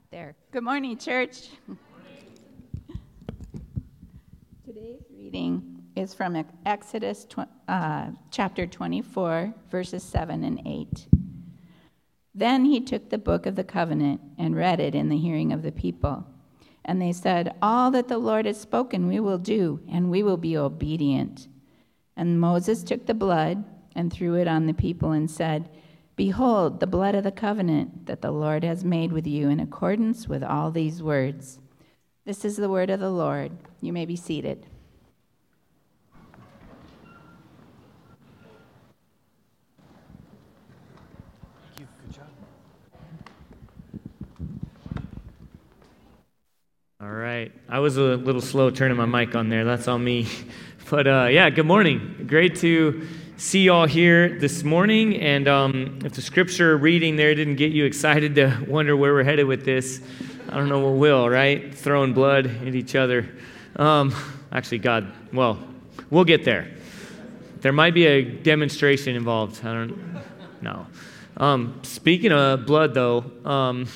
got there. Good morning, church. Today's reading is from Exodus uh, chapter 24, verses 7 and 8. Then he took the book of the covenant and read it in the hearing of the people. And they said, All that the Lord has spoken we will do, and we will be obedient. And Moses took the blood and threw it on the people and said, Behold, the blood of the covenant that the Lord has made with you in accordance with all these words. This is the word of the Lord. You may be seated. All right. I was a little slow turning my mic on there. That's on me. But uh, yeah, good morning. Great to see y'all here this morning. And um, if the scripture reading there didn't get you excited to wonder where we're headed with this, I don't know what will, right? Throwing blood at each other. Um, actually, God, well, we'll get there. There might be a demonstration involved. I don't know. Um, speaking of blood, though, um,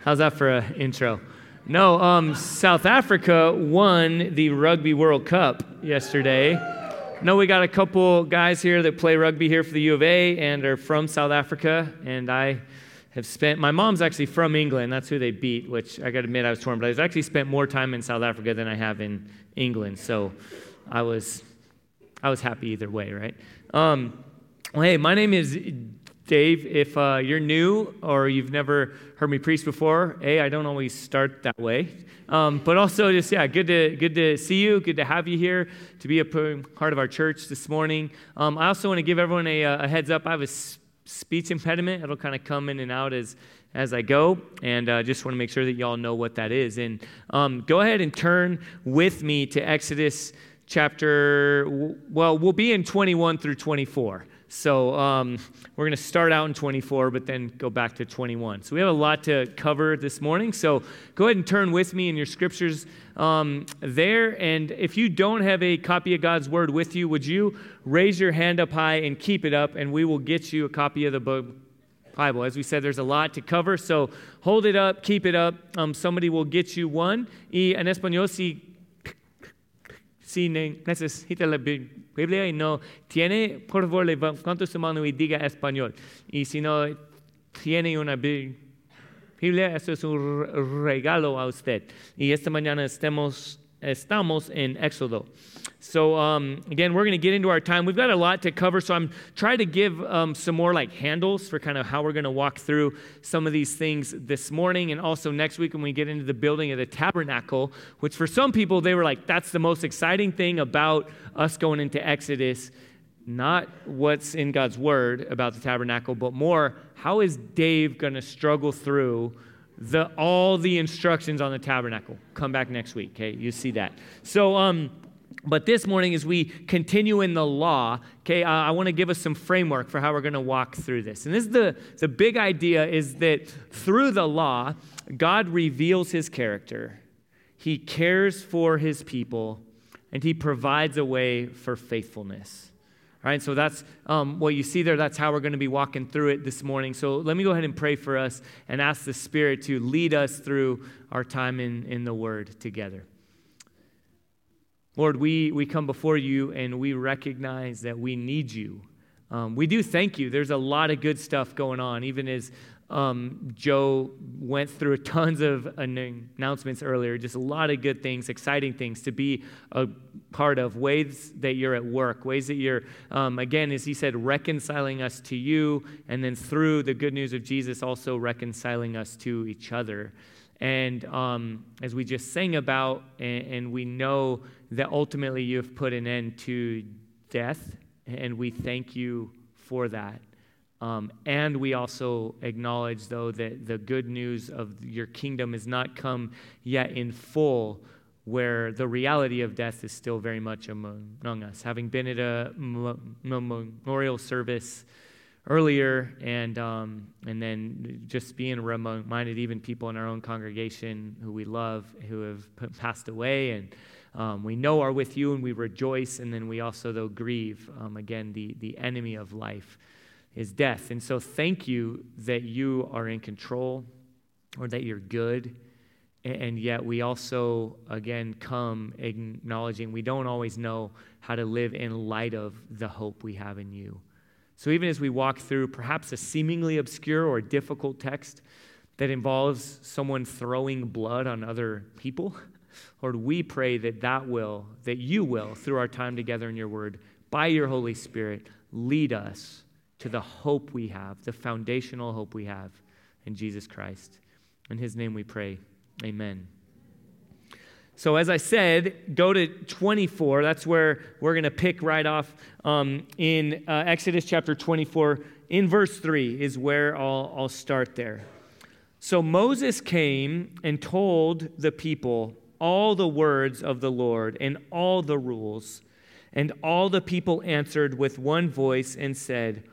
how's that for an intro? No, um, South Africa won the Rugby World Cup yesterday know we got a couple guys here that play rugby here for the U of A and are from South Africa, and I have spent. My mom's actually from England. That's who they beat. Which I got to admit, I was torn. But I've actually spent more time in South Africa than I have in England. So I was, I was happy either way, right? Um, well, hey, my name is Dave. If uh, you're new or you've never heard me preach before, a I don't always start that way. Um, but also, just yeah, good to good to see you. Good to have you here to be a part of our church this morning. Um, I also want to give everyone a, a, heads up. I have a speech impediment. It'll kind of come in and out as as I go, and uh, just want to make sure that y'all know what that is. And um, go ahead and turn with me to Exodus chapter. Well, we'll be in 21 through 24. So um, we're going to start out in 24, but then go back to 21. So we have a lot to cover this morning. So go ahead and turn with me in your scriptures um, there. And if you don't have a copy of God's Word with you, would you raise your hand up high and keep it up, and we will get you a copy of the book. Bible. As we said, there's a lot to cover, so hold it up, keep it up. Um, somebody will get you one. Y en español, si, si necesita la Biblia y no tiene, por favor, levante su mano y diga español. Y si no tiene una Biblia, eso es un regalo a usted. Y esta mañana estemos, estamos en Éxodo. So, um, again, we're going to get into our time. We've got a lot to cover, so I'm trying to give um, some more like handles for kind of how we're going to walk through some of these things this morning and also next week when we get into the building of the tabernacle, which for some people, they were like, that's the most exciting thing about us going into Exodus. Not what's in God's word about the tabernacle, but more how is Dave going to struggle through the, all the instructions on the tabernacle? Come back next week, okay? You see that. So, um, but this morning, as we continue in the law, okay, I, I want to give us some framework for how we're going to walk through this. And this is the, the big idea is that through the law, God reveals his character, he cares for his people, and he provides a way for faithfulness. All right, so that's um, what you see there. That's how we're going to be walking through it this morning. So let me go ahead and pray for us and ask the Spirit to lead us through our time in, in the Word together. Lord, we, we come before you and we recognize that we need you. Um, we do thank you. There's a lot of good stuff going on, even as um, Joe went through tons of announcements earlier, just a lot of good things, exciting things to be a part of, ways that you're at work, ways that you're, um, again, as he said, reconciling us to you, and then through the good news of Jesus, also reconciling us to each other. And um, as we just sang about, and, and, we know that ultimately you have put an end to death, and we thank you for that. Um, and we also acknowledge, though, that the good news of your kingdom has not come yet in full, where the reality of death is still very much among us. Having been at a memorial service, earlier, and, um, and then just being reminded, even people in our own congregation who we love, who have passed away, and um, we know are with you, and we rejoice, and then we also, though, grieve. Um, again, the, the enemy of life is death. And so, thank you that you are in control. or that you're good. And yet, we also, again, come acknowledging we don't always know how to live in light of the hope we have in you. So, even as we walk through perhaps a seemingly obscure or difficult text that involves someone throwing blood on other people, Lord, we pray that that will, that you will, through our time together in your word, by your Holy Spirit, lead us to the hope we have, the foundational hope we have in Jesus Christ. In his name we pray. Amen. So, as I said, go to 24. That's where we're going to pick right off um, in uh, Exodus chapter 24. In verse 3 is where I'll, I'll start there. So, Moses came and told the people all the words of the Lord and all the rules. And all the people answered with one voice and said,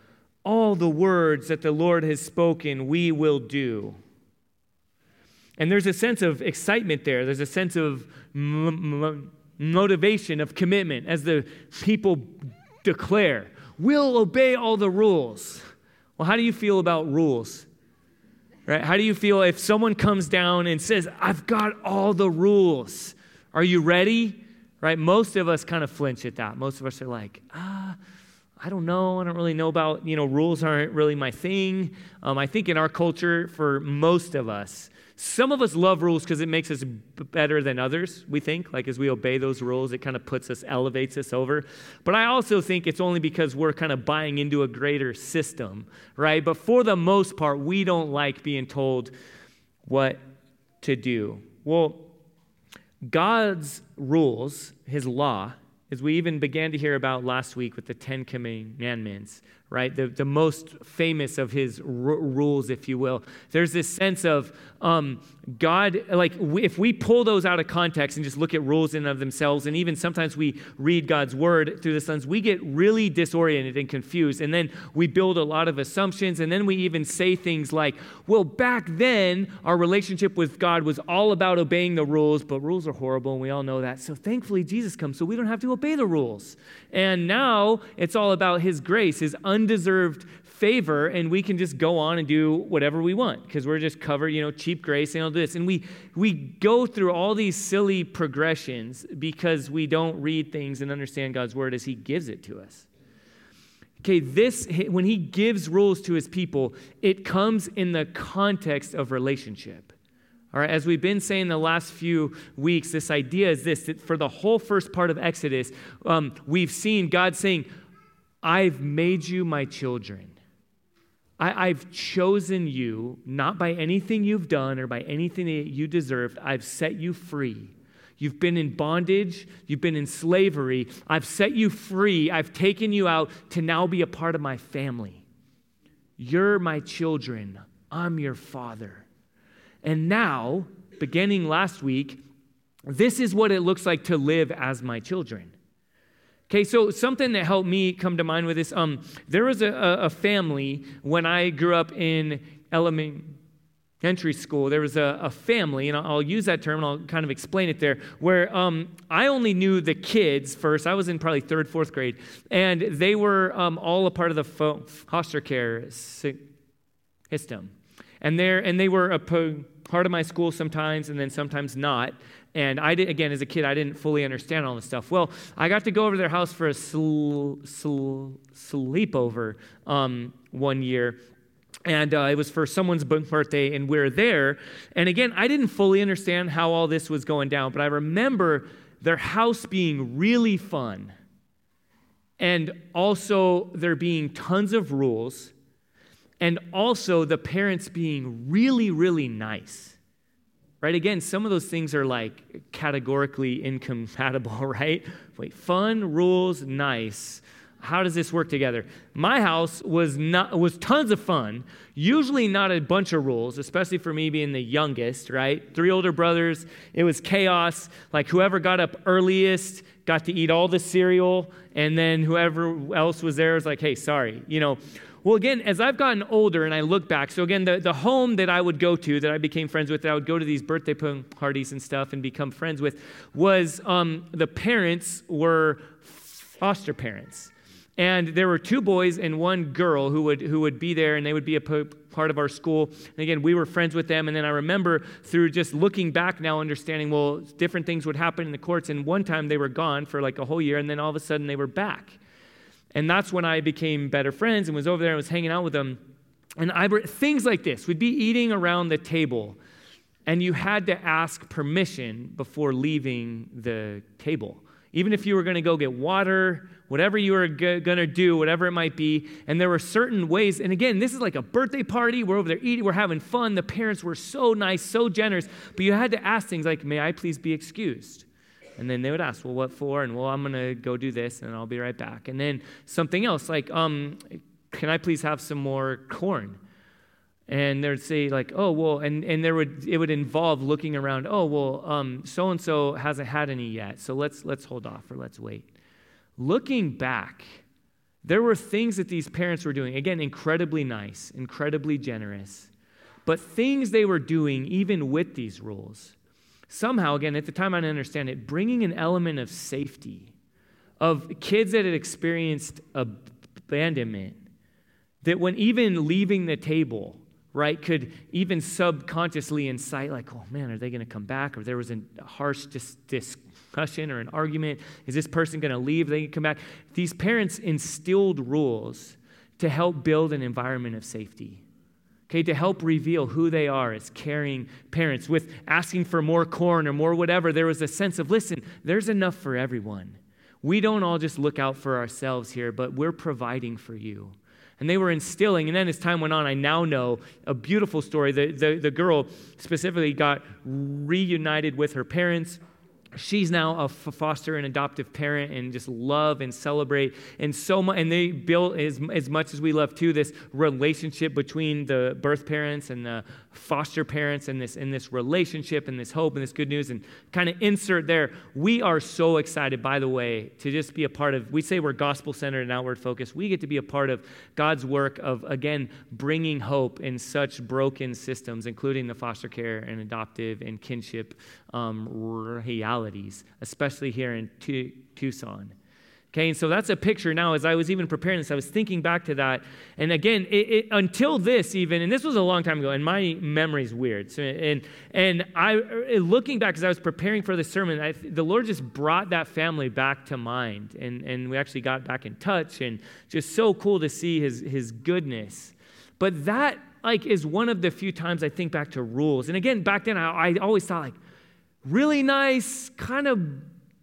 All the words that the Lord has spoken, we will do. And there's a sense of excitement there. There's a sense of motivation, of commitment as the people declare, We'll obey all the rules. Well, how do you feel about rules? Right? How do you feel if someone comes down and says, I've got all the rules? Are you ready? Right? Most of us kind of flinch at that. Most of us are like, ah, I don't know. I don't really know about, you know, rules aren't really my thing. Um, I think in our culture, for most of us, some of us love rules because it makes us better than others, we think. Like as we obey those rules, it kind of puts us, elevates us over. But I also think it's only because we're kind of buying into a greater system, right? But for the most part, we don't like being told what to do. Well, God's rules, his law, as we even began to hear about last week with the Ten Commandments, right? The, the most famous of his r- rules, if you will. There's this sense of um, God, like if we pull those out of context and just look at rules in and of themselves, and even sometimes we read God's word through the lens, we get really disoriented and confused. And then we build a lot of assumptions, and then we even say things like, well, back then, our relationship with God was all about obeying the rules, but rules are horrible, and we all know that. So thankfully, Jesus comes, so we don't have to obey the rules. And now it's all about his grace, his undeserved favor and we can just go on and do whatever we want because we're just covered, you know, cheap grace and all this. And we we go through all these silly progressions because we don't read things and understand God's word as he gives it to us. Okay, this when he gives rules to his people, it comes in the context of relationship. All right, as we've been saying the last few weeks, this idea is this that for the whole first part of Exodus, um, we've seen God saying, I've made you my children. I, have chosen you, not by anything you've done or by anything that you deserved. I've set you free. You've been in bondage, you've been in slavery. I've set you free. I've taken you out to now be a part of my family. You're my children. I'm your father. And now, beginning last week, this is what it looks like to live as my children. Okay, so something that helped me come to mind with this, um, there was a, a family when I grew up in elementary school. There was a, a family, and I'll, use that term and I'll kind of explain it there, where um, I only knew the kids first. I was in probably third, fourth grade, and they were um, all a part of the foster care system. And, and they were a part of my school sometimes, and then sometimes not. And I did, again, as a kid, I didn't fully understand all this stuff. Well, I got to go over to their house for a sl- sl- sleepover um, one year. And uh, it was for someone's birthday, and we are there. And again, I didn't fully understand how all this was going down, but I remember their house being really fun. And also there being tons of rules. And also the parents being really, really nice right? Again, some of those things are like categorically incompatible, right? Wait, fun, rules, nice. How does this work together? My house was not was tons of fun. Usually not a bunch of rules, especially for me being the youngest, right? Three older brothers. It was chaos. Like whoever got up earliest got to eat all the cereal, and then whoever else was there was like, "Hey, sorry." You know, well, again, as I've gotten older and I look back, so again, the, the home that I would go to, that I became friends with, that I would go to these birthday parties and stuff and become friends with, was um, the parents were foster parents. And there were two boys and one girl who would, who would be there, and they would be a part of our school. And again, we were friends with them. And then I remember through just looking back now, understanding, well, different things would happen in the courts. And one time they were gone for like a whole year, and then all of a sudden they were back. And that's when I became better friends and was over there and was hanging out with them. And I, things like this, we'd be eating around the table, and you had to ask permission before leaving the table even if you were going to go get water, whatever you were g- going to do, whatever it might be. And there were certain ways. And again, this is like a birthday party. We're over there eating, we're having fun. The parents were so nice, so generous. But you had to ask things like, May I please be excused? And then they would ask, Well, what for? And well, I'm going to go do this and I'll be right back. And then something else like, um, Can I please have some more corn? and they'd say like oh well and, and there would it would involve looking around oh well so and so hasn't had any yet so let's let's hold off or let's wait looking back there were things that these parents were doing again incredibly nice incredibly generous but things they were doing even with these rules somehow again at the time i didn't understand it bringing an element of safety of kids that had experienced abandonment that when even leaving the table right, could even subconsciously incite, like, oh man, are they going to come back? Or there was a harsh dis- discussion or an argument. Is this person going to leave? They come back? These parents instilled rules to help build an environment of safety. Okay, to help reveal who they are as caring parents. With asking for more corn or more whatever, there was a sense of listen, there's enough for everyone. We don't all just look out for ourselves here, but we're providing for you. And they were instilling, and then as time went on, I now know a beautiful story. The, the, the girl specifically got reunited with her parents she's now a foster and adoptive parent and just love and celebrate and so much and they built as, as much as we love too this relationship between the birth parents and the foster parents and this in this relationship and this hope and this good news and kind of insert there we are so excited by the way to just be a part of we say we're gospel centered and outward focused we get to be a part of god's work of again bringing hope in such broken systems including the foster care and adoptive and kinship um, realities, especially here in Tucson. Okay, and so that's a picture now. As I was even preparing this, I was thinking back to that. And again, it, it, until this, even, and this was a long time ago, and my memory's weird. So, and and I, uh, looking back as I was preparing for the sermon, I, the Lord just brought that family back to mind, and and we actually got back in touch, and just so cool to see His His goodness. But that like is one of the few times I think back to rules. And again, back then, I, I always thought like really nice, kind of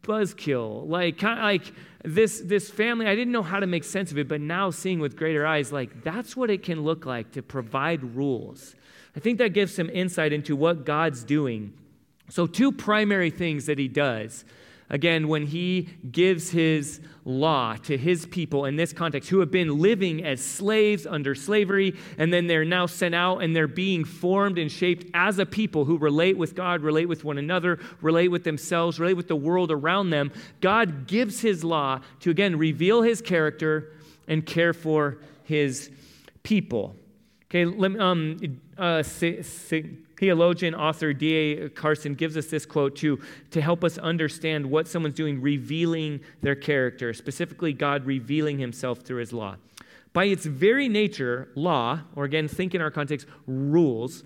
buzzkill. Like, kind of like this, this family, I didn't know how to make sense of it, but now seeing with greater eyes, like that's what it can look like to provide rules. I think that gives some insight into what God's doing. So, two primary things that he does Again, when he gives his law to his people in this context, who have been living as slaves under slavery, and then they're now sent out and they're being formed and shaped as a people who relate with God, relate with one another, relate with themselves, relate with the world around them, God gives his law to again reveal his character and care for his people. Okay, let me, um, uh, say, say, theologian, author D.A. Carson gives us this quote to, to help us understand what someone's doing, revealing their character, specifically God revealing himself through his law. By its very nature, law, or again, think in our context, rules,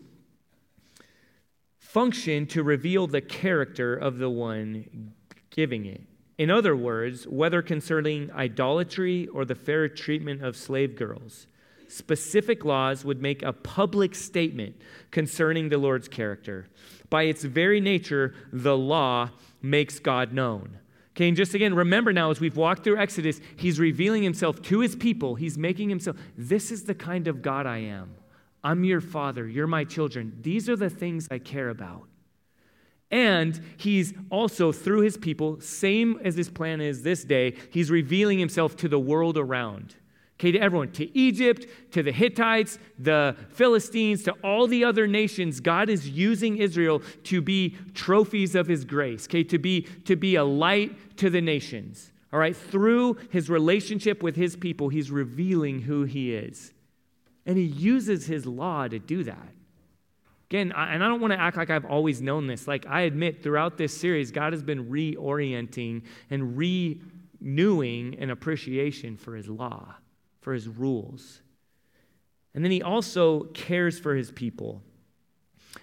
function to reveal the character of the one giving it. In other words, whether concerning idolatry or the fair treatment of slave girls, specific laws would make a public statement concerning the Lord's character. By its very nature, the law makes God known. Okay, and just again, remember now as we've walked through Exodus, he's revealing himself to his people. He's making himself, this is the kind of God I am. I'm your father. You're my children. These are the things I care about. And he's also, through his people, same as his plan is this day, he's revealing himself to the world around. Okay, to everyone, to Egypt, to the Hittites, the Philistines, to all the other nations, God is using Israel to be trophies of his grace, okay, to be, to be a light to the nations. All right, through his relationship with his people, he's revealing who he is. And he uses his law to do that. Again, I, and I don't want to act like I've always known this. Like I admit, throughout this series, God has been reorienting and renewing an appreciation for his law, for his rules. And then he also cares for his people.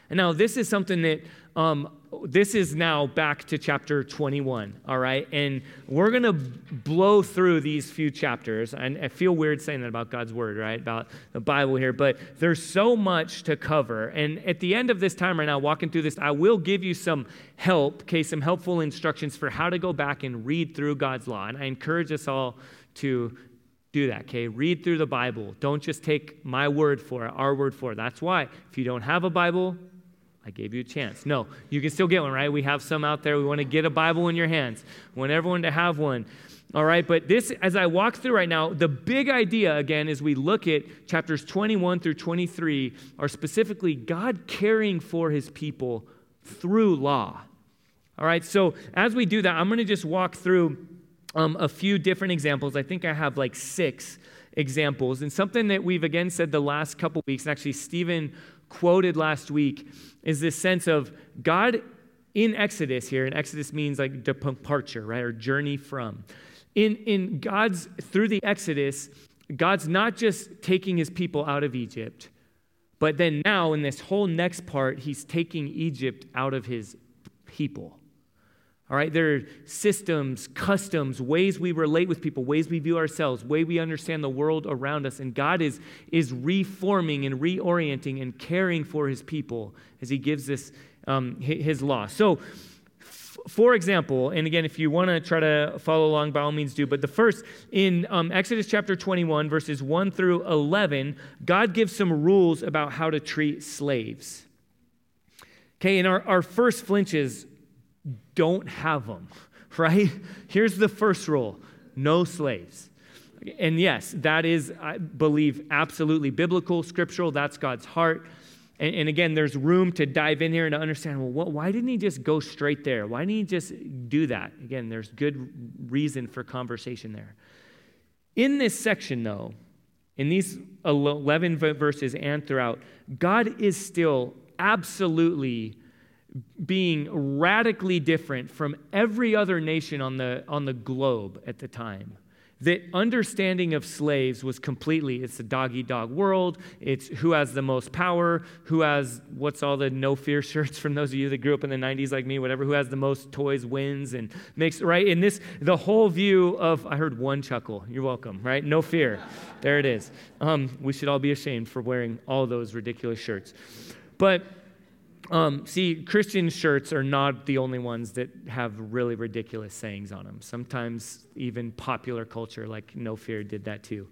And now, this is something that um, this is now back to chapter 21, all right? And we're going to blow through these few chapters. And I feel weird saying that about God's word, right? About the Bible here, but there's so much to cover. And at the end of this time right now, walking through this, I will give you some help, okay, some helpful instructions for how to go back and read through God's law. And I encourage us all to do that, okay? Read through the Bible. Don't just take my word for it, our word for it. That's why if you don't have a Bible, I gave you a chance. No, you can still get one, right? We have some out there. We want to get a Bible in your hands. We want everyone to have one. All right, but this, as I walk through right now, the big idea, again, as we look at chapters 21 through 23, are specifically God caring for his people through law. All right, so as we do that, I'm going to just walk through um, a few different examples. I think I have like six examples. And something that we've again said the last couple weeks, and actually Stephen quoted last week, is this sense of God in Exodus here, and Exodus means like departure, right, or journey from. In, in God's, through the Exodus, God's not just taking his people out of Egypt, but then now in this whole next part, he's taking Egypt out of his people. All right, there are systems, customs, ways we relate with people, ways we view ourselves, way we understand the world around us. And God is, is reforming and reorienting and caring for his people as he gives us um, his law. So, f- for example, and again, if you want to try to follow along, by all means do, but the first, in um, Exodus chapter 21, verses 1 through 11, God gives some rules about how to treat slaves. Okay, and our, our first flinches don't have them, right? Here's the first rule no slaves. And yes, that is, I believe, absolutely biblical, scriptural. That's God's heart. And, and, again, there's room to dive in here and to understand well, what, why didn't he just go straight there? Why didn't he just do that? Again, there's good reason for conversation there. In this section, though, in these 11 verses and throughout, God is still absolutely being radically different from every other nation on the, on the globe at the time. The understanding of slaves was completely it's a dog eat dog world. It's who has the most power, who has what's all the no fear shirts from those of you that grew up in the 90s like me, whatever, who has the most toys wins and makes, right? And this, the whole view of, I heard one chuckle. You're welcome, right? No fear. There it is. Um, we should all be ashamed for wearing all those ridiculous shirts. But um, see, Christian shirts are not the only ones that have really ridiculous sayings on them. Sometimes even popular culture, like No Fear, did that too.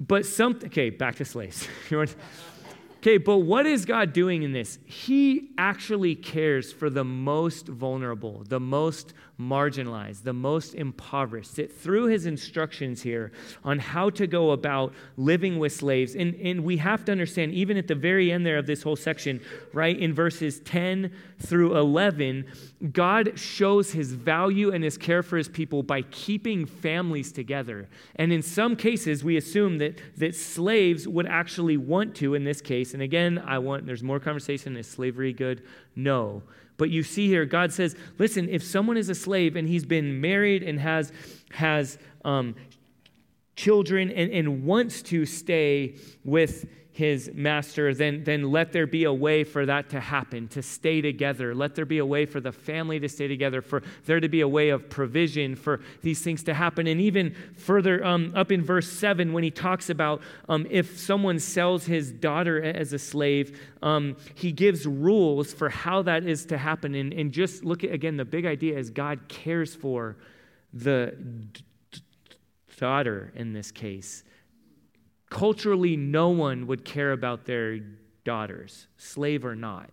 But some, okay, back to slaves. Okay, but what is God doing in this? He actually cares for the most vulnerable, the most marginalized, the most impoverished. That through his instructions here on how to go about living with slaves, and, and we have to understand, even at the very end there of this whole section, right, in verses 10 through 11, God shows his value and his care for his people by keeping families together. And in some cases, we assume that, that slaves would actually want to, in this case, and again, I want, there's more conversation, is slavery good? No. But you see here, God says, listen, if someone is a slave and he's been married and has, has um, children and, and wants to stay with his master, then, then let there be a way for that to happen, to stay together. Let there be a way for the family to stay together, for there to be a way of provision for these things to happen. And even further um, up in verse 7, when he talks about um, if someone sells his daughter as a slave, um, he gives rules for how that is to happen. And, and just look at, again, the big idea is God cares for the daughter in this case Culturally, no one would care about their daughters, slave or not.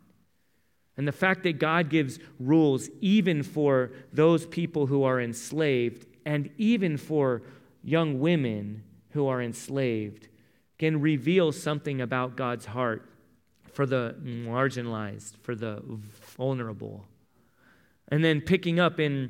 And the fact that God gives rules even for those people who are enslaved and even for young women who are enslaved can reveal something about God's heart for the marginalized, for the vulnerable. And then picking up in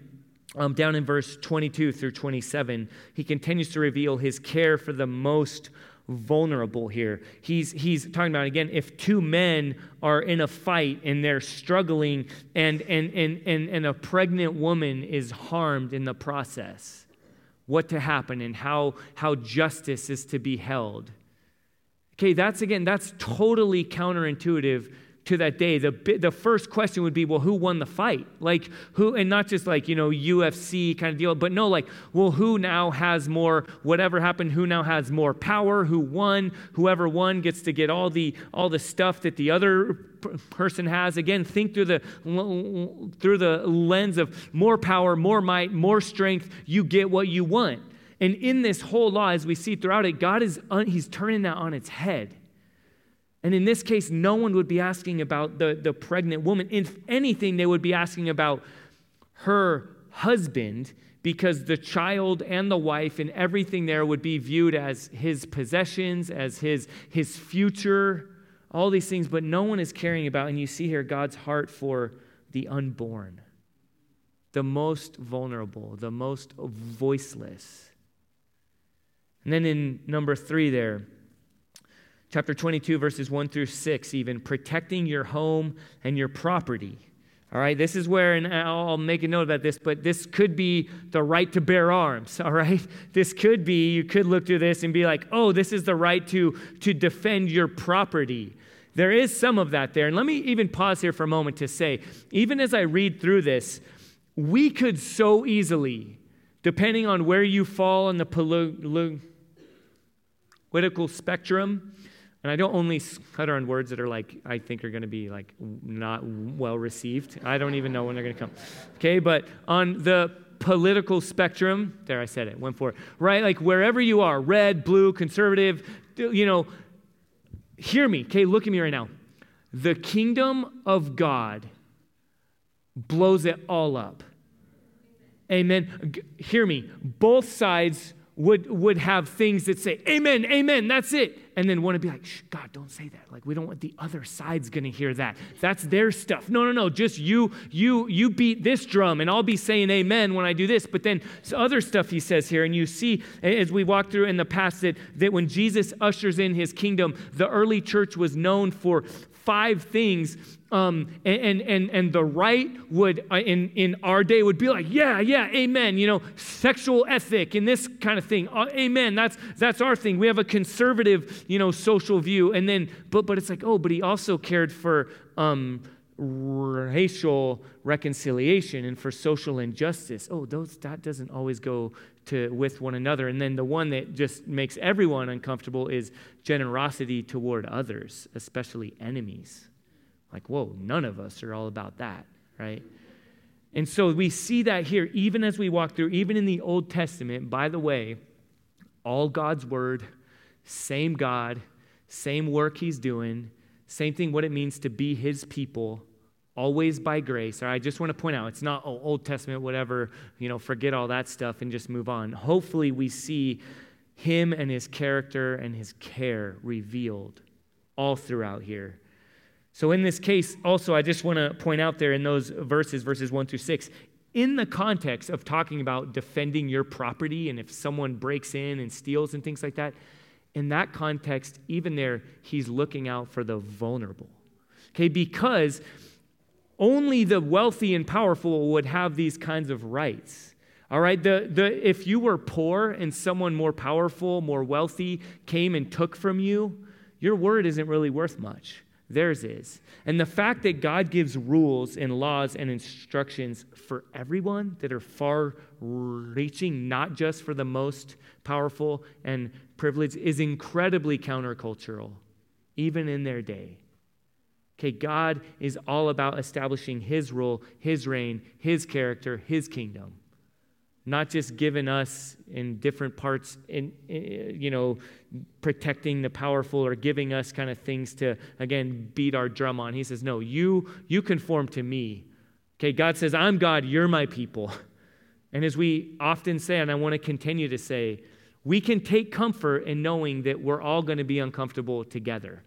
um, down in verse 22 through 27, he continues to reveal his care for the most vulnerable here. He's, he's talking about, again, if two men are in a fight and they're struggling and, and, and, and, and a pregnant woman is harmed in the process, what to happen and how, how justice is to be held. Okay, that's again, that's totally counterintuitive to that day, the, the first question would be, well, who won the fight? Like, who, and not just like, you know, UFC kind of deal, but no, like, well, who now has more, whatever happened, who now has more power, who won, whoever won gets to get all the, all the stuff that the other person has. Again, think through the, through the lens of more power, more might, more strength, you get what you want. And in this whole law, as we see throughout it, God is, he's turning that on its head. And in this case, no one would be asking about the, the pregnant woman. If anything, they would be asking about her husband because the child and the wife and everything there would be viewed as his possessions, as his, his future, all these things, but no one is caring about. And you see here God's heart for the unborn, the most vulnerable, the most voiceless. And then in number three there, chapter 22, verses 1 through 6, even protecting your home and your property. All right, this is where, and I'll make a note about this, but this could be the right to bear arms. All right, this could be, you could look through this and be like, oh, this is the right to, to defend your property. There is some of that there. And let me even pause here for a moment to say, even as I read through this, we could so easily, depending on where you fall in the political spectrum, and I don't only stutter on words that are like, I think are going to be like not well received. I don't even know when they're going to come. Okay, but on the political spectrum, there I said it, went for it, right? Like wherever you are, red, blue, conservative, you know, hear me, okay? Look at me right now. The kingdom of God blows it all up. Amen. Hear me. Both sides would, would have things that say, Amen, Amen, that's it. And then want to be like, God, don't say that. Like, we don't want the other side's going to hear that. That's their stuff. No, no, no. Just you, you, you beat this drum, and I'll be saying Amen when I do this. But then other stuff he says here, and you see as we walk through in the past that, that when Jesus ushers in his kingdom, the early church was known for five things um, and, and, and the right would, uh, in, in our day, would be like, yeah, yeah, amen, you know, sexual ethic and this kind of thing. Uh, amen, that's, that's our thing. We have a conservative, you know, social view. And then, but, but it's like, oh, but he also cared for um, racial reconciliation and for social injustice. Oh, those, that doesn't always go to, with one another. And then the one that just makes everyone uncomfortable is generosity toward others, especially enemies. Like, whoa, none of us are all about that, right? And so we see that here, even as we walk through, even in the Old Testament, by the way, all God's word, same God, same work he's doing, same thing what it means to be his people, always by grace. Or I just want to point out, it's not oh, Old Testament, whatever, you know, forget all that stuff and just move on. Hopefully, we see him and his character and his care revealed all throughout here. So, in this case, also, I just want to point out there in those verses, verses 1 through 6, in the context of talking about defending your property and if someone breaks in and steals and things like that, in that context, even there, he's looking out for the vulnerable. Okay, because only the wealthy and powerful would have these kinds of rights. All right, the, the, if you were poor and someone more powerful, more wealthy came and took from you, your word isn't really worth much. Theirs is. And the fact that God gives rules and laws and instructions for everyone that are far reaching, not just for the most powerful and privileged, is incredibly countercultural, even in their day. Okay, God is all about establishing His rule, His reign, His character, His kingdom. Not just giving us in different parts in, in, you know protecting the powerful or giving us kind of things to again beat our drum on. He says no you you conform to me. Okay god says i'm god you're my people. And as we often say and i want to continue to say we can take comfort in knowing that we're all going to be uncomfortable together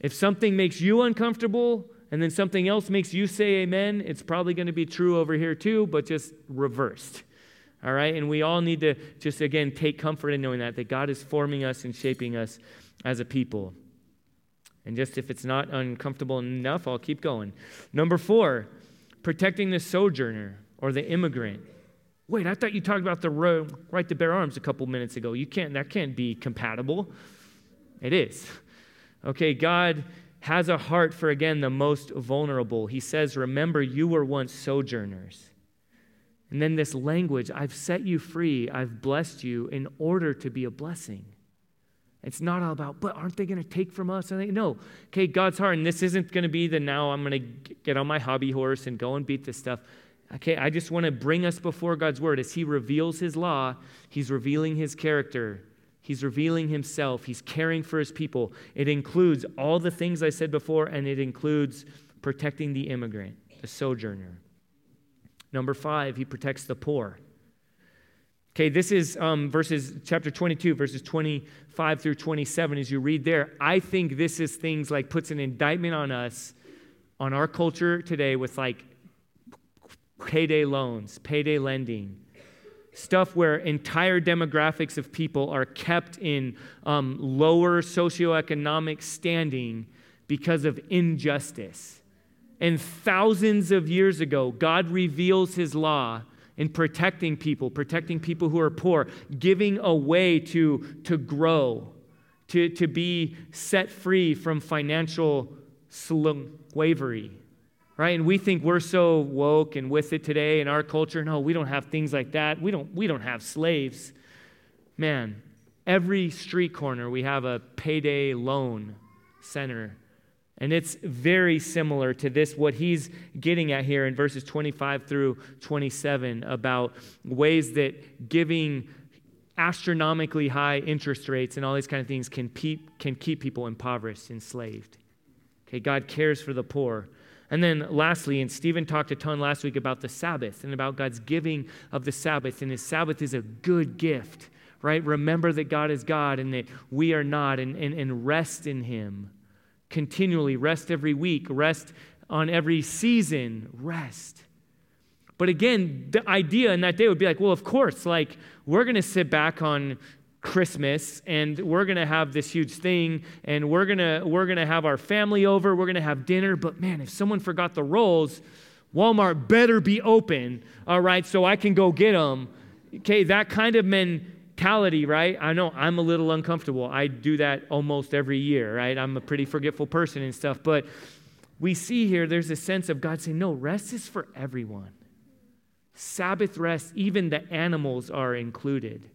if something makes you uncomfortable and then something else makes you say amen, it's probably going to be true over here too, but just reversed. All right? And we all need to just, again, take comfort in knowing that, that God is forming us and shaping us as a people. And just if it's not uncomfortable enough, I'll keep going. Number four, protecting the sojourner or the immigrant. Wait, I thought you talked about the right to bear arms a couple minutes ago. You can't, that can't be compatible. It is. Okay, God has a heart for, again, the most vulnerable. He says, Remember, you were once sojourners. And then this language, I've set you free, I've blessed you in order to be a blessing. It's not all about, but aren't they going to take from us? And they, no. Okay, God's heart, and this isn't going to be the now I'm going to get on my hobby horse and go and beat this stuff. Okay, I just want to bring us before God's word. As He reveals His law, He's revealing His character. He's revealing himself. He's caring for his people. It includes all the things I said before, and it includes protecting the immigrant, the sojourner. Number five, he protects the poor. Okay, this is um, verses chapter 22, verses 25 through 27. As you read there, I think this is things like puts an indictment on us, on our culture today, with like payday loans, payday lending stuff where entire demographics of people are kept in um, lower socioeconomic standing because of injustice. And thousands of years ago, God reveals his law in protecting people, protecting people who are poor, giving a way to, to grow, to, to be set free from financial slavery right? And we think we're so woke and with it today in our culture. No, we don't have things like that. We don't, we don't have slaves. Man, every street corner we have a payday loan center. And it's very similar to this, what he's getting at here in verses 25 through 27 about ways that giving astronomically high interest rates and all these kind of things can, can keep people impoverished, enslaved. Okay, God cares for the poor. And then lastly, and Stephen talked a ton last week about the Sabbath and about God's giving of the Sabbath. And his Sabbath is a good gift, right? Remember that God is God and that we are not, and, and, and rest in him continually. Rest every week, rest on every season, rest. But again, the idea in that day would be like, well, of course, like we're going to sit back on Christmas and we're going to have this huge thing and we're going to we're going to have our family over, we're going to have dinner, but man, if someone forgot the rolls, Walmart better be open, all right, so I can go get them. Okay, that kind of mentality, right? I know I'm a little uncomfortable. I do that almost every year, right? I'm a pretty forgetful person and stuff, but we see here there's a sense of God saying, "No, rest is for everyone." Sabbath rest, even the animals are included.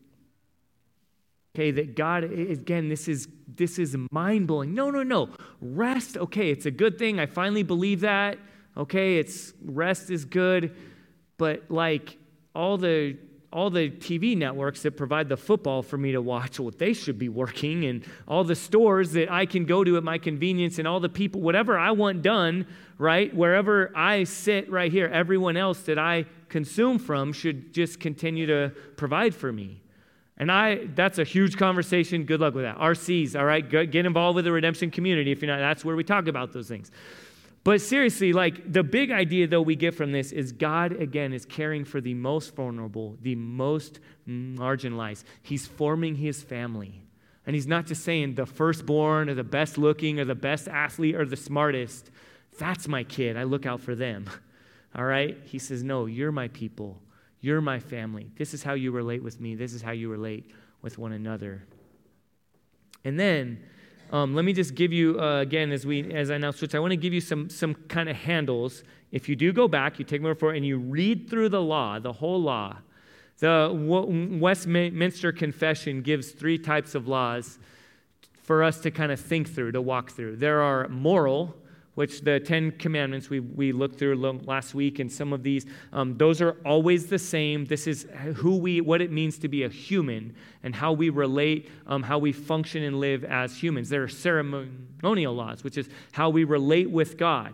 Okay, that God, again, this is this is mind-blowing. No, no, no. Rest, okay, it's a good thing. I finally believe that. Okay, it's rest is good. But like all the all the TV networks that provide the football for me to watch, well, they should be working, and all the stores that I can go to at my convenience, and all the people, whatever I want done, right? Wherever I sit right here, everyone else that I consume from should just continue to provide for me. And I, that's a huge conversation. Good luck with that. RCs, all right? Get involved with the redemption community if you're not. That's where we talk about those things. But seriously, like the big idea, though, we get from this is God, again, is caring for the most vulnerable, the most marginalized. He's forming his family. And he's not just saying the firstborn or the best looking or the best athlete or the smartest. That's my kid. I look out for them. All right? He says, No, you're my people. You're my family. This is how you relate with me. This is how you relate with one another. And then, um, let me just give you uh, again as we as I now switch. I want to give you some some kind of handles. If you do go back, you take more for and you read through the law, the whole law. The Westminster Confession gives three types of laws for us to kind of think through, to walk through. There are moral, which the Ten Commandments we, we looked through last week, and some of these, um, those are always the same. This is who we, what it means to be a human, and how we relate, um, how we function and live as humans. There are ceremonial laws, which is how we relate with God.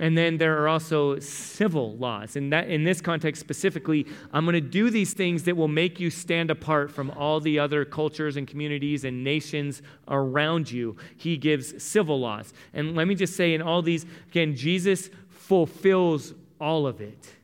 And then there are also civil laws. And that in this context specifically, I'm going to do these things that will make you stand apart from all the other cultures and communities and nations around you. He gives civil laws. And let me just say in all these again Jesus fulfills all of it.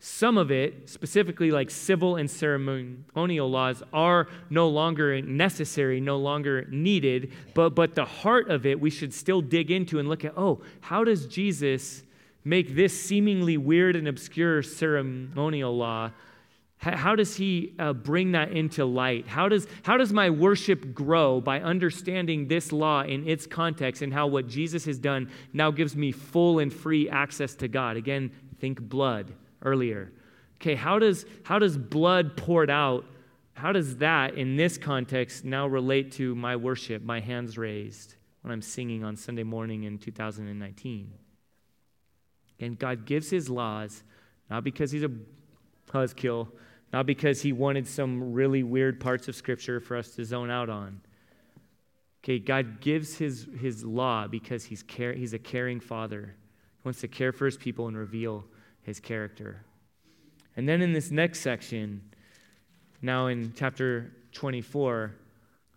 Some of it, specifically like civil and ceremonial laws, are no longer necessary, no longer needed, but, but the heart of it we should still dig into and look at oh, how does Jesus make this seemingly weird and obscure ceremonial law? How does he uh, bring that into light? How does, how does my worship grow by understanding this law in its context and how what Jesus has done now gives me full and free access to God? Again, think blood earlier. Okay, how does, how does blood poured out, how does that in this context now relate to my worship, my hands raised when I'm singing on Sunday morning in 2019? And God gives his laws not because he's a buzzkill, not because he wanted some really weird parts of Scripture for us to zone out on. Okay, God gives his, his law because he's, care, he's a caring father. He wants to care for his people and reveal his character. And then in this next section, now in chapter 24,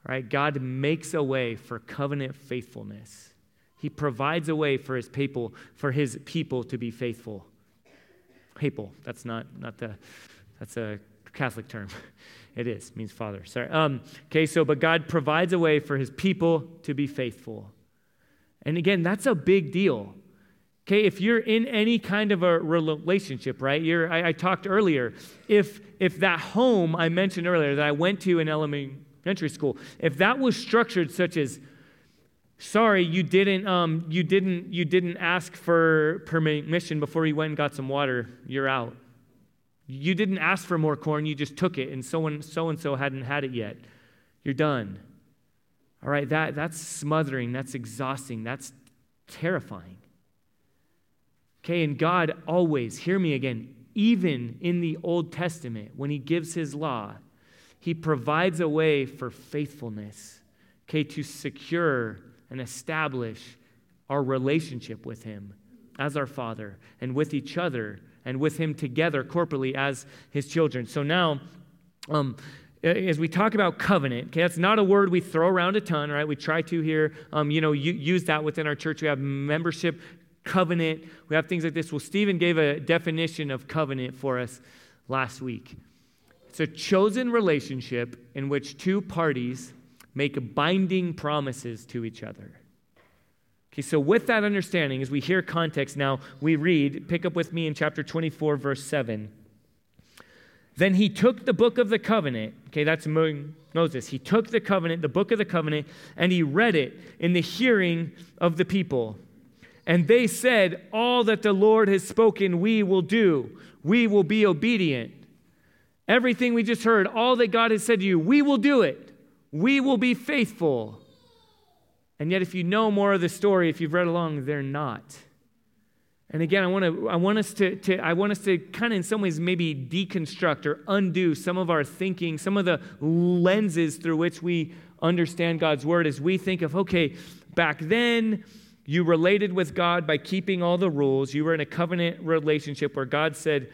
right, God makes a way for covenant faithfulness. He provides a way for his people, for his people to be faithful. People, that's not, not the, that's a Catholic term. It is, means father. Sorry. Um, okay, so, but God provides a way for his people to be faithful. And again, that's a big deal. Okay, if you're in any kind of a relationship, right? You're, I, I, talked earlier. If if that home I mentioned earlier that I went to in elementary school, if that was structured such as, sorry, you didn't um, you didn't you didn't ask for permission before you went and got some water, you're out. You didn't ask for more corn, you just took it, and so and so and so hadn't had it yet. You're done. All right, that that's smothering, that's exhausting, that's terrifying. Okay, and God always, hear me again, even in the Old Testament, when He gives His law, He provides a way for faithfulness, okay, to secure and establish our relationship with Him as our Father and with each other and with Him together corporately as His children. So now, um, as we talk about covenant, okay, that's not a word we throw around a ton, right? We try to here, um, you know, use that within our church. We have membership covenant. We have things like this. Well, Stephen gave a definition of covenant for us last week. It's a chosen relationship in which two parties make binding promises to each other. Okay, so with that understanding, as we hear context now, we read, pick up with me in chapter 24, verse 7. Then he took the book of the covenant. Okay, that's Moses. He took the covenant, the book of the covenant, and he read it in the hearing of the people. And they said, All that the Lord has spoken, we will do. We will be obedient. Everything we just heard, all that God has said to you, we will do it. We will be faithful. And yet, if you know more of the story, if you've read along, they're not. And again, I want to I want us to, to I want us to kind of in some ways maybe deconstruct or undo some of our thinking, some of the lenses through which we understand God's word as we think of, okay, back then you related with God by keeping all the rules. You were in a covenant relationship where God said,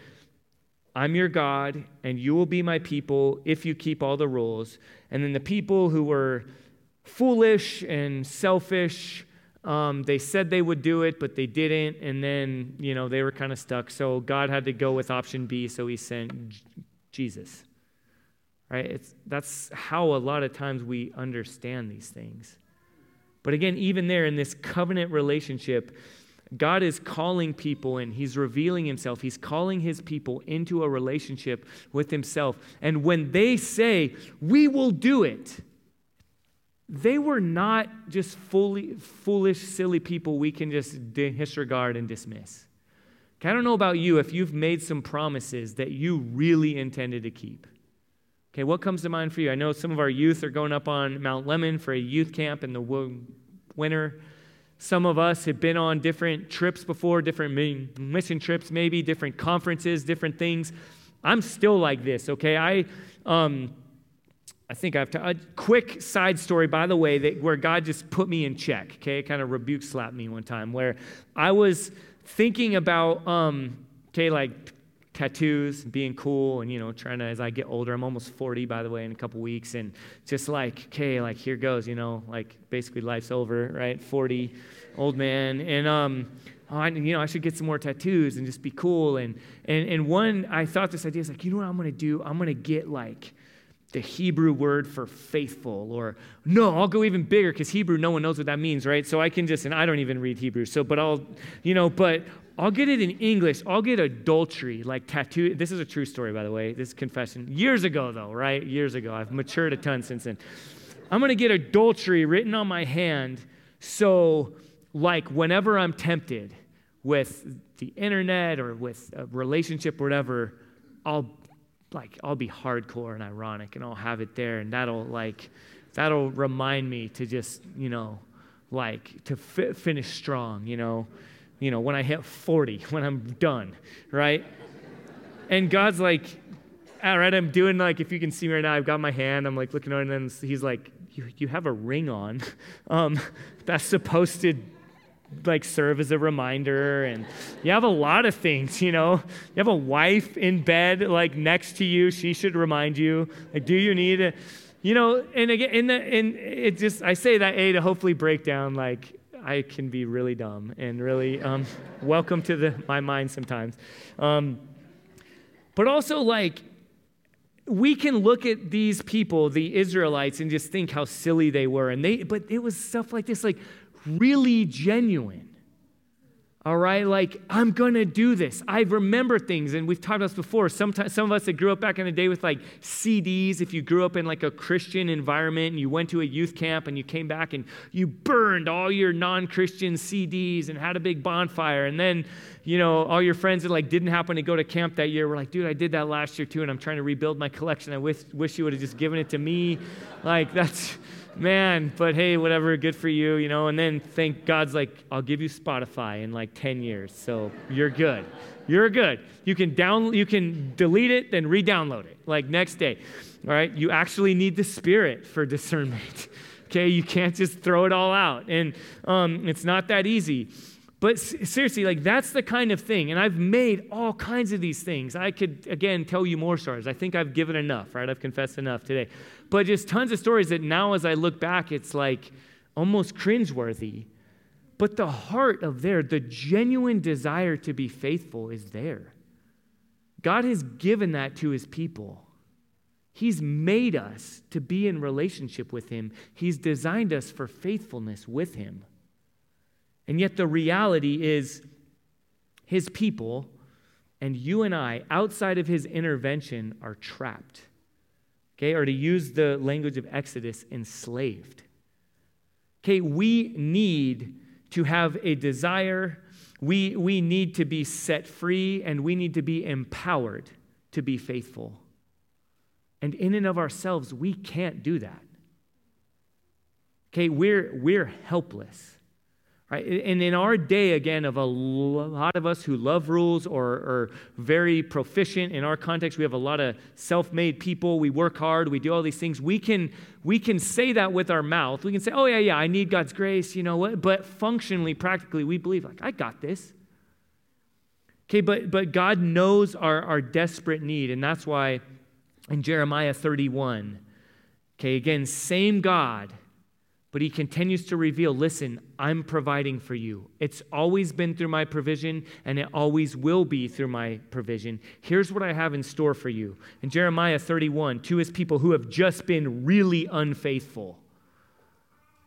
I'm your God, and you will be my people if you keep all the rules. And then the people who were foolish and selfish, um, they said they would do it, but they didn't. And then, you know, they were kind of stuck. So God had to go with option B, so he sent Jesus. Right? It's, that's how a lot of times we understand these things. But again, even there in this covenant relationship, God is calling people and He's revealing Himself. He's calling His people into a relationship with Himself. And when they say, We will do it, they were not just fully, foolish, silly people we can just disregard and dismiss. I don't know about you if you've made some promises that you really intended to keep. Okay, what comes to mind for you? I know some of our youth are going up on Mount Lemmon for a youth camp in the winter. Some of us have been on different trips before, different mission trips, maybe different conferences, different things. I'm still like this, okay? I, um, I think I have to, a quick side story, by the way, that where God just put me in check, okay? Kind of rebuke slapped me one time where I was thinking about, um, okay, like tattoos, being cool, and you know, trying to as I get older. I'm almost 40, by the way, in a couple weeks, and just like, okay, like here goes, you know, like basically life's over, right? 40, old man, and um, oh, I, you know, I should get some more tattoos and just be cool. And and and one, I thought this idea is like, you know what I'm gonna do? I'm gonna get like the Hebrew word for faithful, or no, I'll go even bigger because Hebrew, no one knows what that means, right? So I can just, and I don't even read Hebrew, so, but I'll, you know, but I'll get it in English. I'll get adultery, like tattoo. This is a true story, by the way. This is confession. Years ago, though, right? Years ago. I've matured a ton since then. I'm going to get adultery written on my hand. So, like, whenever I'm tempted with the internet or with a relationship or whatever, I'll like I'll be hardcore and ironic and I'll have it there and that'll like that'll remind me to just, you know, like to fi- finish strong, you know you know, when I hit 40, when I'm done, right? and God's like, all right, I'm doing like, if you can see me right now, I've got my hand, I'm like looking on, and he's like, you, you have a ring on. Um, that's supposed to like serve as a reminder and you have a lot of things you know you have a wife in bed like next to you she should remind you like do you need a you know and again in the and it just i say that a to hopefully break down like I can be really dumb and really um, welcome to the, my mind sometimes. Um, but also, like, we can look at these people, the Israelites, and just think how silly they were. And they, but it was stuff like this, like really genuine all right? Like, I'm gonna do this. I remember things, and we've talked about this before. Sometimes, some of us that grew up back in the day with like CDs, if you grew up in like a Christian environment and you went to a youth camp and you came back and you burned all your non Christian CDs and had a big bonfire, and then, you know, all your friends that like didn't happen to go to camp that year were like, dude, I did that last year too, and I'm trying to rebuild my collection. I wish, wish you would have just given it to me. Like, that's man, but hey, whatever, good for you, you know. And then thank God's like, I'll give you Spotify in like 10 years. So you're good. You're good. You can down you can delete it, then re-download it, like next day. All right. You actually need the spirit for discernment. Okay, you can't just throw it all out. And um, it's not that easy. But seriously, like that's the kind of thing. And I've made all kinds of these things. I could, again, tell you more stories. I think I've given enough, right? I've confessed enough today but just tons of stories that now, as I look back, it's like almost cringeworthy. But the heart of there, the genuine desire to be faithful is there. God has given that to his people. He's made us to be in relationship with him, he's designed us for faithfulness with him. And yet, the reality is, his people and you and I, outside of his intervention, are trapped okay, or to use the language of Exodus, enslaved. Okay, we need to have a desire, we, we need to be set free, and we need to be empowered to be faithful. And in and of ourselves, we can't do that. Okay, we're, we're helpless. Right? And in our day, again, of a lot of us who love rules or are very proficient in our context, we have a lot of self made people. We work hard, we do all these things. We can, we can say that with our mouth. We can say, oh, yeah, yeah, I need God's grace, you know what? But functionally, practically, we believe, like, I got this. Okay, but, but God knows our, our desperate need. And that's why in Jeremiah 31, okay, again, same God but he continues to reveal listen, I'm providing for you. It's always been through my provision, and it always will be through my provision. Here's what I have in store for you. In Jeremiah 31, to his people who have just been really unfaithful.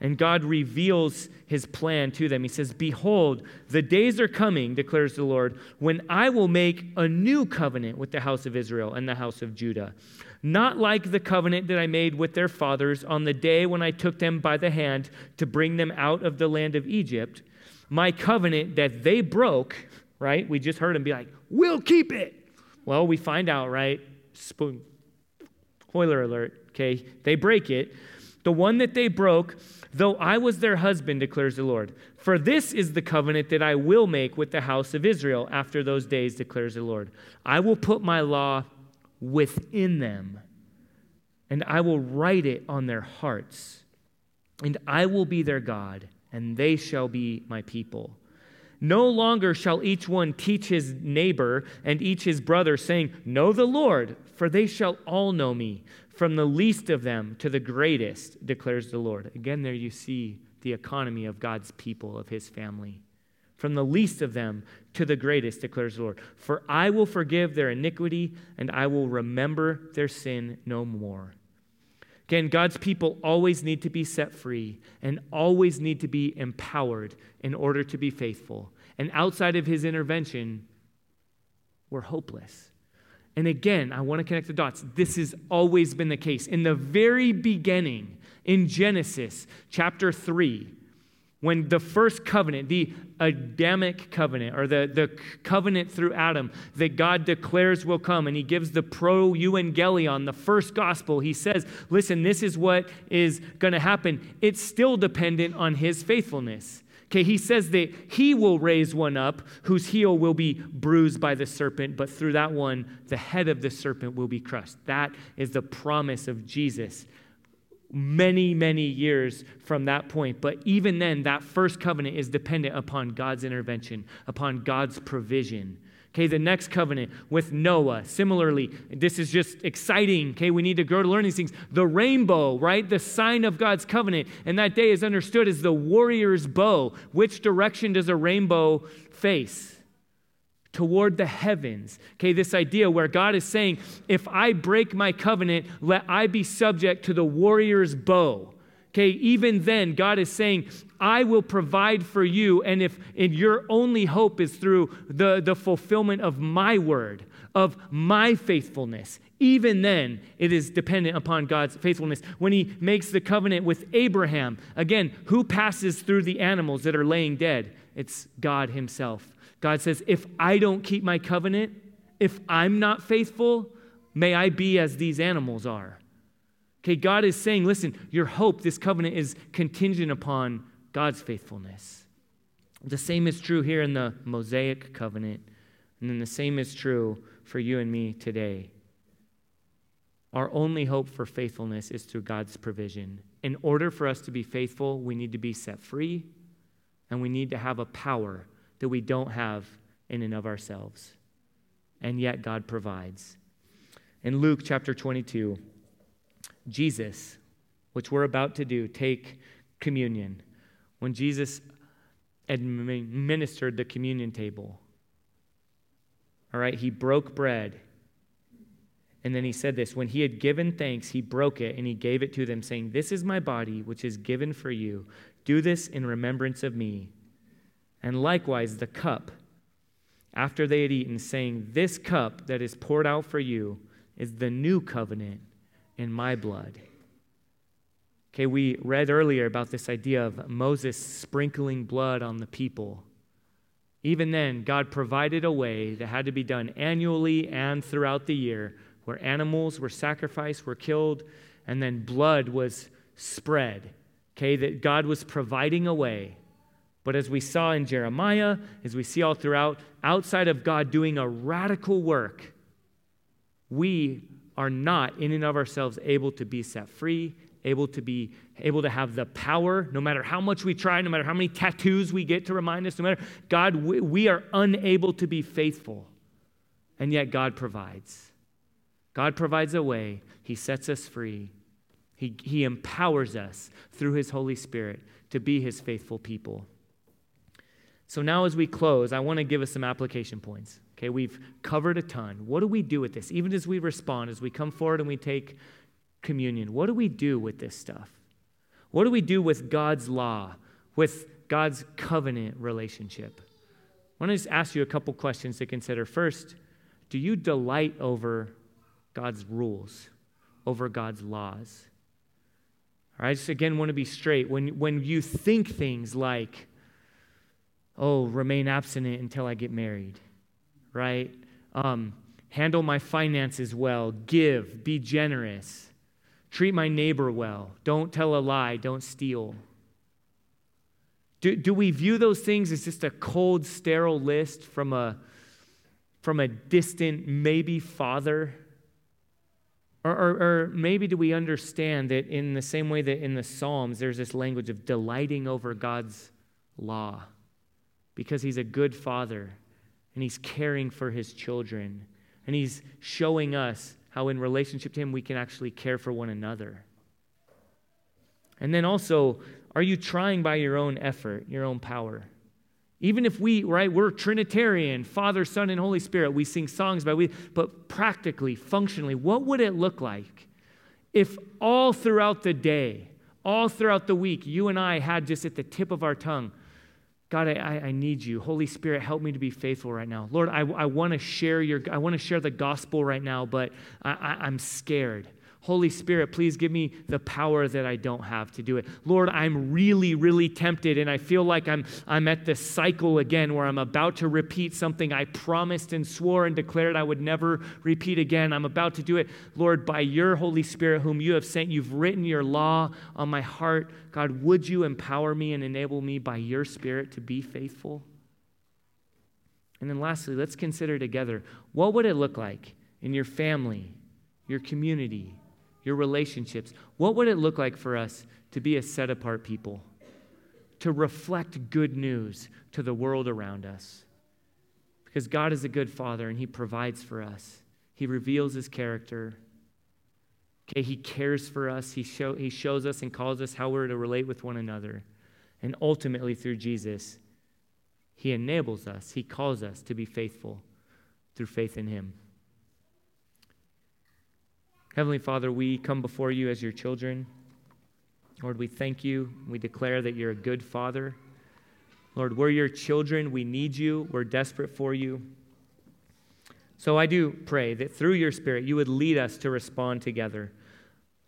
And God reveals his plan to them. He says, Behold, the days are coming, declares the Lord, when I will make a new covenant with the house of Israel and the house of Judah not like the covenant that I made with their fathers on the day when I took them by the hand to bring them out of the land of Egypt, my covenant that they broke, right? We just heard him be like, we'll keep it. Well, we find out, right? Spoon. Spoiler alert, okay? They break it. The one that they broke, though I was their husband, declares the Lord. For this is the covenant that I will make with the house of Israel after those days, declares the Lord. I will put my law within them, and I will write it on their hearts, and I will be their God, and they shall be my people. No longer shall each one teach his neighbor and each his brother, saying, Know the Lord, for they shall all know me, from the least of them to the greatest, declares the Lord. Again, there you see the economy of God's people, of his family. From the least of them to the greatest, declares the Lord. For I will forgive their iniquity, and I will remember their sin no more. Again, God's people always need to be set free and always need to be empowered in order to be faithful. And outside of his intervention, we're hopeless. And again, I want to connect the dots. This has always been the case. In the very beginning, in Genesis chapter 3, when the first covenant, the Adamic covenant, or the, the covenant through Adam that God declares will come, and he gives the pro euangelion, the first gospel, he says, listen, this is what is going to happen. It's still dependent on his faithfulness. Okay, he says that he will raise one up whose heel will be bruised by the serpent, but through that one, the head of the serpent will be crushed. That is the promise of Jesus many, many years from that point. But even then, that first covenant is dependent upon God's intervention, upon God's provision. Okay, the next covenant with Noah, similarly, this is just exciting. Okay, we need to grow to learn these things. The rainbow, right? The sign of God's covenant. And that day is understood as the warrior's bow. Which direction does a rainbow face? Toward the heavens. Okay, this idea where God is saying, if I break my covenant, let I be subject to the warrior's bow. Okay, even then, God is saying, I will provide for you, and if and your only hope is through the, the fulfillment of my word, of my faithfulness, even then, it is dependent upon God's faithfulness. When he makes the covenant with Abraham, again, who passes through the animals that are laying dead? It's God himself. God says, If I don't keep my covenant, if I'm not faithful, may I be as these animals are. Okay, God is saying, listen, your hope, this covenant is contingent upon God's faithfulness. The same is true here in the Mosaic covenant, and then the same is true for you and me today. Our only hope for faithfulness is through God's provision. In order for us to be faithful, we need to be set free and we need to have a power that we don't have in and of ourselves. And yet God provides. In Luke chapter 22, Jesus, which we're about to do, take communion. When Jesus administered the communion table, all right, he broke bread. And then he said this when he had given thanks, he broke it and he gave it to them, saying, This is my body, which is given for you. Do this in remembrance of me. And likewise, the cup, after they had eaten, saying, This cup that is poured out for you is the new covenant in my blood. Okay, we read earlier about this idea of Moses sprinkling blood on the people. Even then, God provided a way that had to be done annually and throughout the year where animals were sacrificed, were killed, and then blood was spread. Okay, that God was providing a way but as we saw in Jeremiah, as we see all throughout, outside of God doing a radical work, we are not in and of ourselves able to be set free, able to be able to have the power, no matter how much we try, no matter how many tattoos we get to remind us, no matter God, we, we are unable to be faithful. And yet God provides. God provides a way, He sets us free. He, he empowers us through His Holy Spirit to be His faithful people. So now, as we close, I want to give us some application points. Okay, we've covered a ton. What do we do with this? Even as we respond, as we come forward and we take communion, what do we do with this stuff? What do we do with God's law, with God's covenant relationship? I want to just ask you a couple questions to consider. First, do you delight over God's rules, over God's laws? All right, I just again want to be straight. When, when you think things like, oh, remain abstinent until I get married, right? Um, handle my finances well, give, be generous, treat my neighbor well, don't tell a lie, don't steal. Do, do we view those things as just a cold, sterile list from a, from a distant, maybe father? Or, or, or, maybe do we understand that in the same way that in the Psalms there's this language of delighting over God's law? Because He's a good Father and He's caring for His children. And He's showing us how, in relationship to Him, we can actually care for one another. And then also, are you trying by your own effort, your own power? Even if we, right, we're Trinitarian, Father, Son, and Holy Spirit, we sing songs by we, but practically, functionally, what would it look like if all throughout the day, all throughout the week, you and I had just at the tip of our tongue, God, I, I need you. Holy Spirit, help me to be faithful right now. Lord, I, I want to share your, I want to share the gospel right now, but I, I, I'm scared. Holy Spirit, please give me the power that I don't have to do it. Lord, I'm really, really tempted, and I feel like I'm, I'm at this cycle again where I'm about to repeat something I promised and swore and declared I would never repeat again. I'm about to do it. Lord, by your Holy Spirit, whom you have sent, you've written your law on my heart. God, would you empower me and enable me by your Spirit to be faithful? And then lastly, let's consider together what would it look like in your family, your community, your relationships. What would it look like for us to be a set apart people? To reflect good news to the world around us. Because God is a good father and He provides for us, He reveals His character. Okay, he cares for us. He, show, he shows us and calls us how we're to relate with one another. And ultimately, through Jesus, He enables us. He calls us to be faithful through faith in Him. Heavenly Father, we come before you as your children. Lord, we thank you. We declare that you're a good Father. Lord, we're your children. We need you. We're desperate for you. So I do pray that through your Spirit, you would lead us to respond together.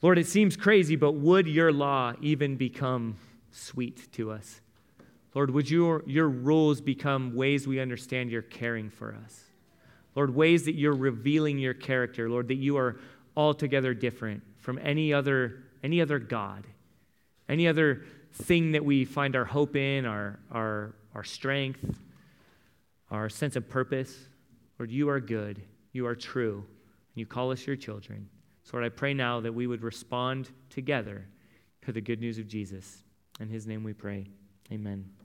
Lord, it seems crazy, but would your law even become sweet to us? Lord, would your, your rules become ways we understand you're caring for us? Lord, ways that you're revealing your character, Lord, that you are altogether different from any other, any other God, any other thing that we find our hope in, our, our, our strength, our sense of purpose. Lord, you are good, you are true, and you call us your children. So, Lord, I pray now that we would respond together to the good news of Jesus. In his name we pray. Amen.